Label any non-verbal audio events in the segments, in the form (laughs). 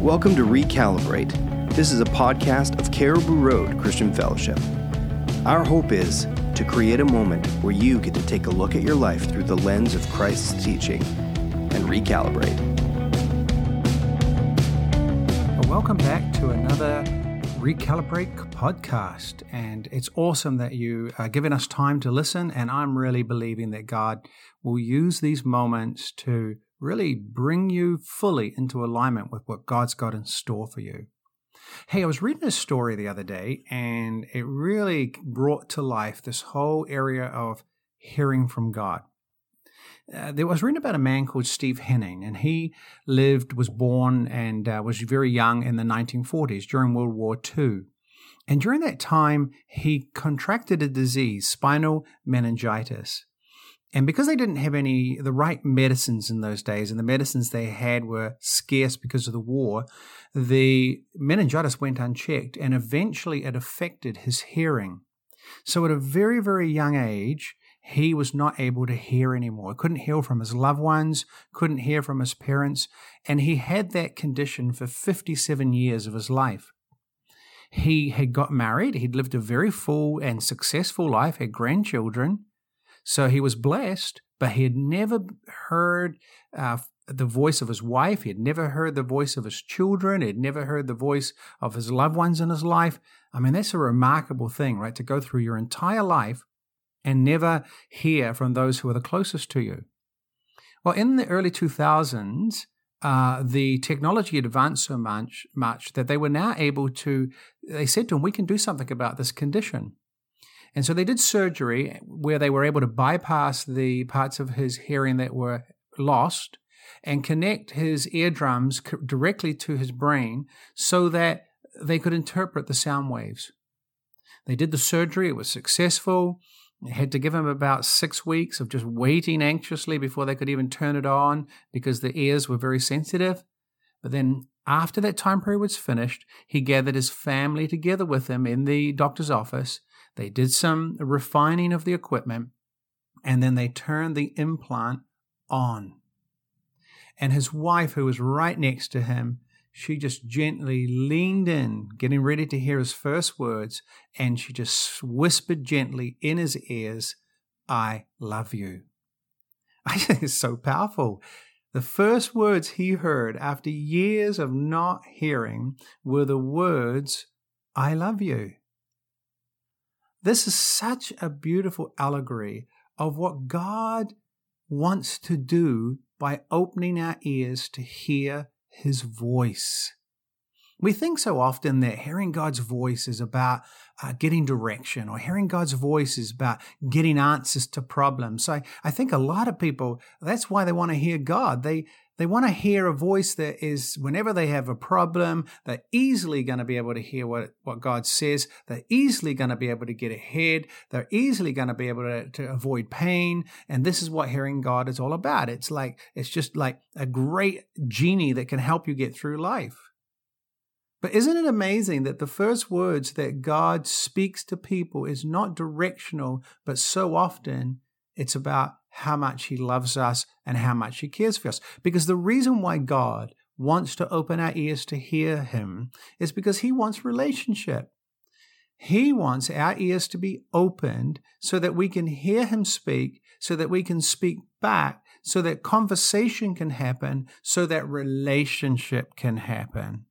Welcome to Recalibrate. This is a podcast of Cariboo Road Christian Fellowship. Our hope is to create a moment where you get to take a look at your life through the lens of Christ's teaching and recalibrate. Well, welcome back to another Recalibrate podcast. And it's awesome that you are giving us time to listen. And I'm really believing that God will use these moments to really bring you fully into alignment with what God's got in store for you. Hey, I was reading a story the other day and it really brought to life this whole area of hearing from God. Uh, there was written about a man called Steve Henning, and he lived, was born, and uh, was very young in the 1940s during World War II. And during that time, he contracted a disease, spinal meningitis. And because they didn't have any the right medicines in those days, and the medicines they had were scarce because of the war, the meningitis went unchecked, and eventually it affected his hearing. So at a very, very young age, he was not able to hear anymore. Couldn't hear from his loved ones, couldn't hear from his parents, and he had that condition for 57 years of his life. He had got married, he'd lived a very full and successful life, had grandchildren, so he was blessed, but he had never heard uh, the voice of his wife. He had never heard the voice of his children. He had never heard the voice of his loved ones in his life. I mean, that's a remarkable thing, right? To go through your entire life and never hear from those who are the closest to you. Well, in the early 2000s, uh, the technology advanced so much, much that they were now able to, they said to him, we can do something about this condition. And so they did surgery where they were able to bypass the parts of his hearing that were lost and connect his eardrums directly to his brain so that they could interpret the sound waves. They did the surgery, it was successful. Had to give him about six weeks of just waiting anxiously before they could even turn it on because the ears were very sensitive. But then, after that time period was finished, he gathered his family together with him in the doctor's office they did some refining of the equipment and then they turned the implant on. And his wife, who was right next to him, she just gently leaned in, getting ready to hear his first words, and she just whispered gently in his ears, I love you. (laughs) I think it's so powerful. The first words he heard after years of not hearing were the words, I love you. This is such a beautiful allegory of what God wants to do by opening our ears to hear his voice. We think so often that hearing God's voice is about uh, getting direction, or hearing God's voice is about getting answers to problems. So I, I think a lot of people, that's why they want to hear God. They, they want to hear a voice that is, whenever they have a problem, they're easily going to be able to hear what, what God says. They're easily going to be able to get ahead. They're easily going to be able to, to avoid pain. And this is what hearing God is all about. It's like, it's just like a great genie that can help you get through life. But isn't it amazing that the first words that God speaks to people is not directional, but so often it's about how much He loves us and how much He cares for us. Because the reason why God wants to open our ears to hear Him is because He wants relationship. He wants our ears to be opened so that we can hear Him speak, so that we can speak back, so that conversation can happen, so that relationship can happen.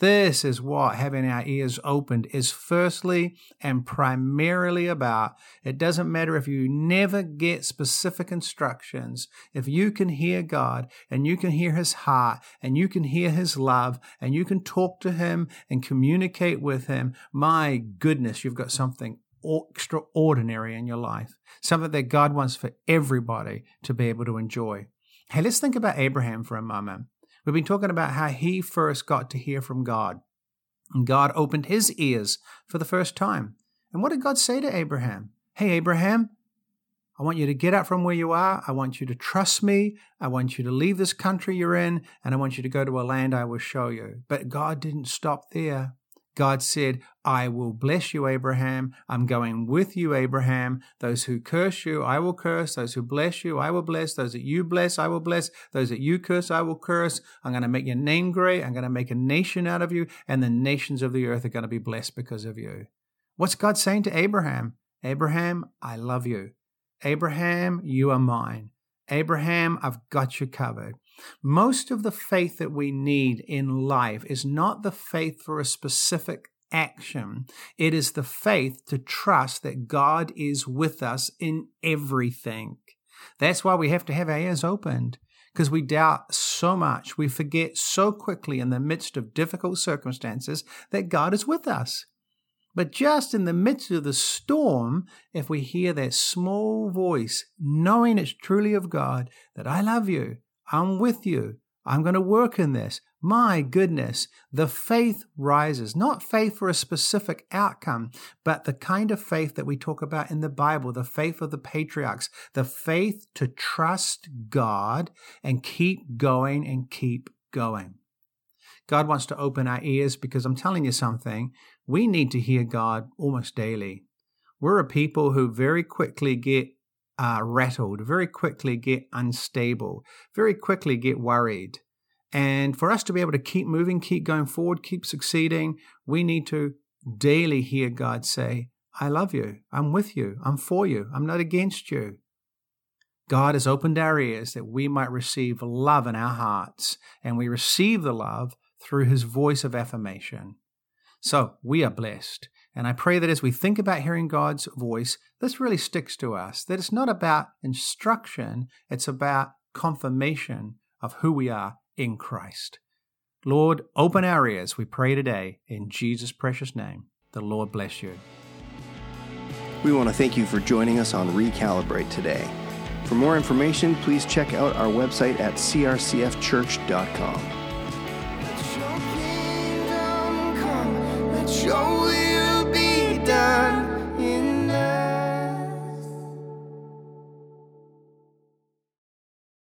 This is what having our ears opened is firstly and primarily about. It doesn't matter if you never get specific instructions. If you can hear God and you can hear His heart and you can hear His love and you can talk to Him and communicate with Him, my goodness, you've got something extraordinary in your life. Something that God wants for everybody to be able to enjoy. Hey, let's think about Abraham for a moment. We've been talking about how he first got to hear from God. And God opened his ears for the first time. And what did God say to Abraham? Hey, Abraham, I want you to get up from where you are. I want you to trust me. I want you to leave this country you're in, and I want you to go to a land I will show you. But God didn't stop there. God said, I will bless you, Abraham. I'm going with you, Abraham. Those who curse you, I will curse. Those who bless you, I will bless. Those that you bless, I will bless. Those that you curse, I will curse. I'm going to make your name great. I'm going to make a nation out of you, and the nations of the earth are going to be blessed because of you. What's God saying to Abraham? Abraham, I love you. Abraham, you are mine. Abraham, I've got you covered. Most of the faith that we need in life is not the faith for a specific action. It is the faith to trust that God is with us in everything. That's why we have to have our ears opened because we doubt so much. We forget so quickly in the midst of difficult circumstances that God is with us. But just in the midst of the storm, if we hear that small voice, knowing it's truly of God, that I love you, I'm with you. I'm going to work in this. My goodness, the faith rises. Not faith for a specific outcome, but the kind of faith that we talk about in the Bible, the faith of the patriarchs, the faith to trust God and keep going and keep going. God wants to open our ears because I'm telling you something, we need to hear God almost daily. We're a people who very quickly get uh, rattled, very quickly get unstable, very quickly get worried. And for us to be able to keep moving, keep going forward, keep succeeding, we need to daily hear God say, I love you. I'm with you. I'm for you. I'm not against you. God has opened our ears that we might receive love in our hearts, and we receive the love through his voice of affirmation. So we are blessed. And I pray that as we think about hearing God's voice, this really sticks to us that it's not about instruction, it's about confirmation of who we are in Christ. Lord, open our ears, we pray today in Jesus' precious name. The Lord bless you. We want to thank you for joining us on Recalibrate today. For more information, please check out our website at crcfchurch.com.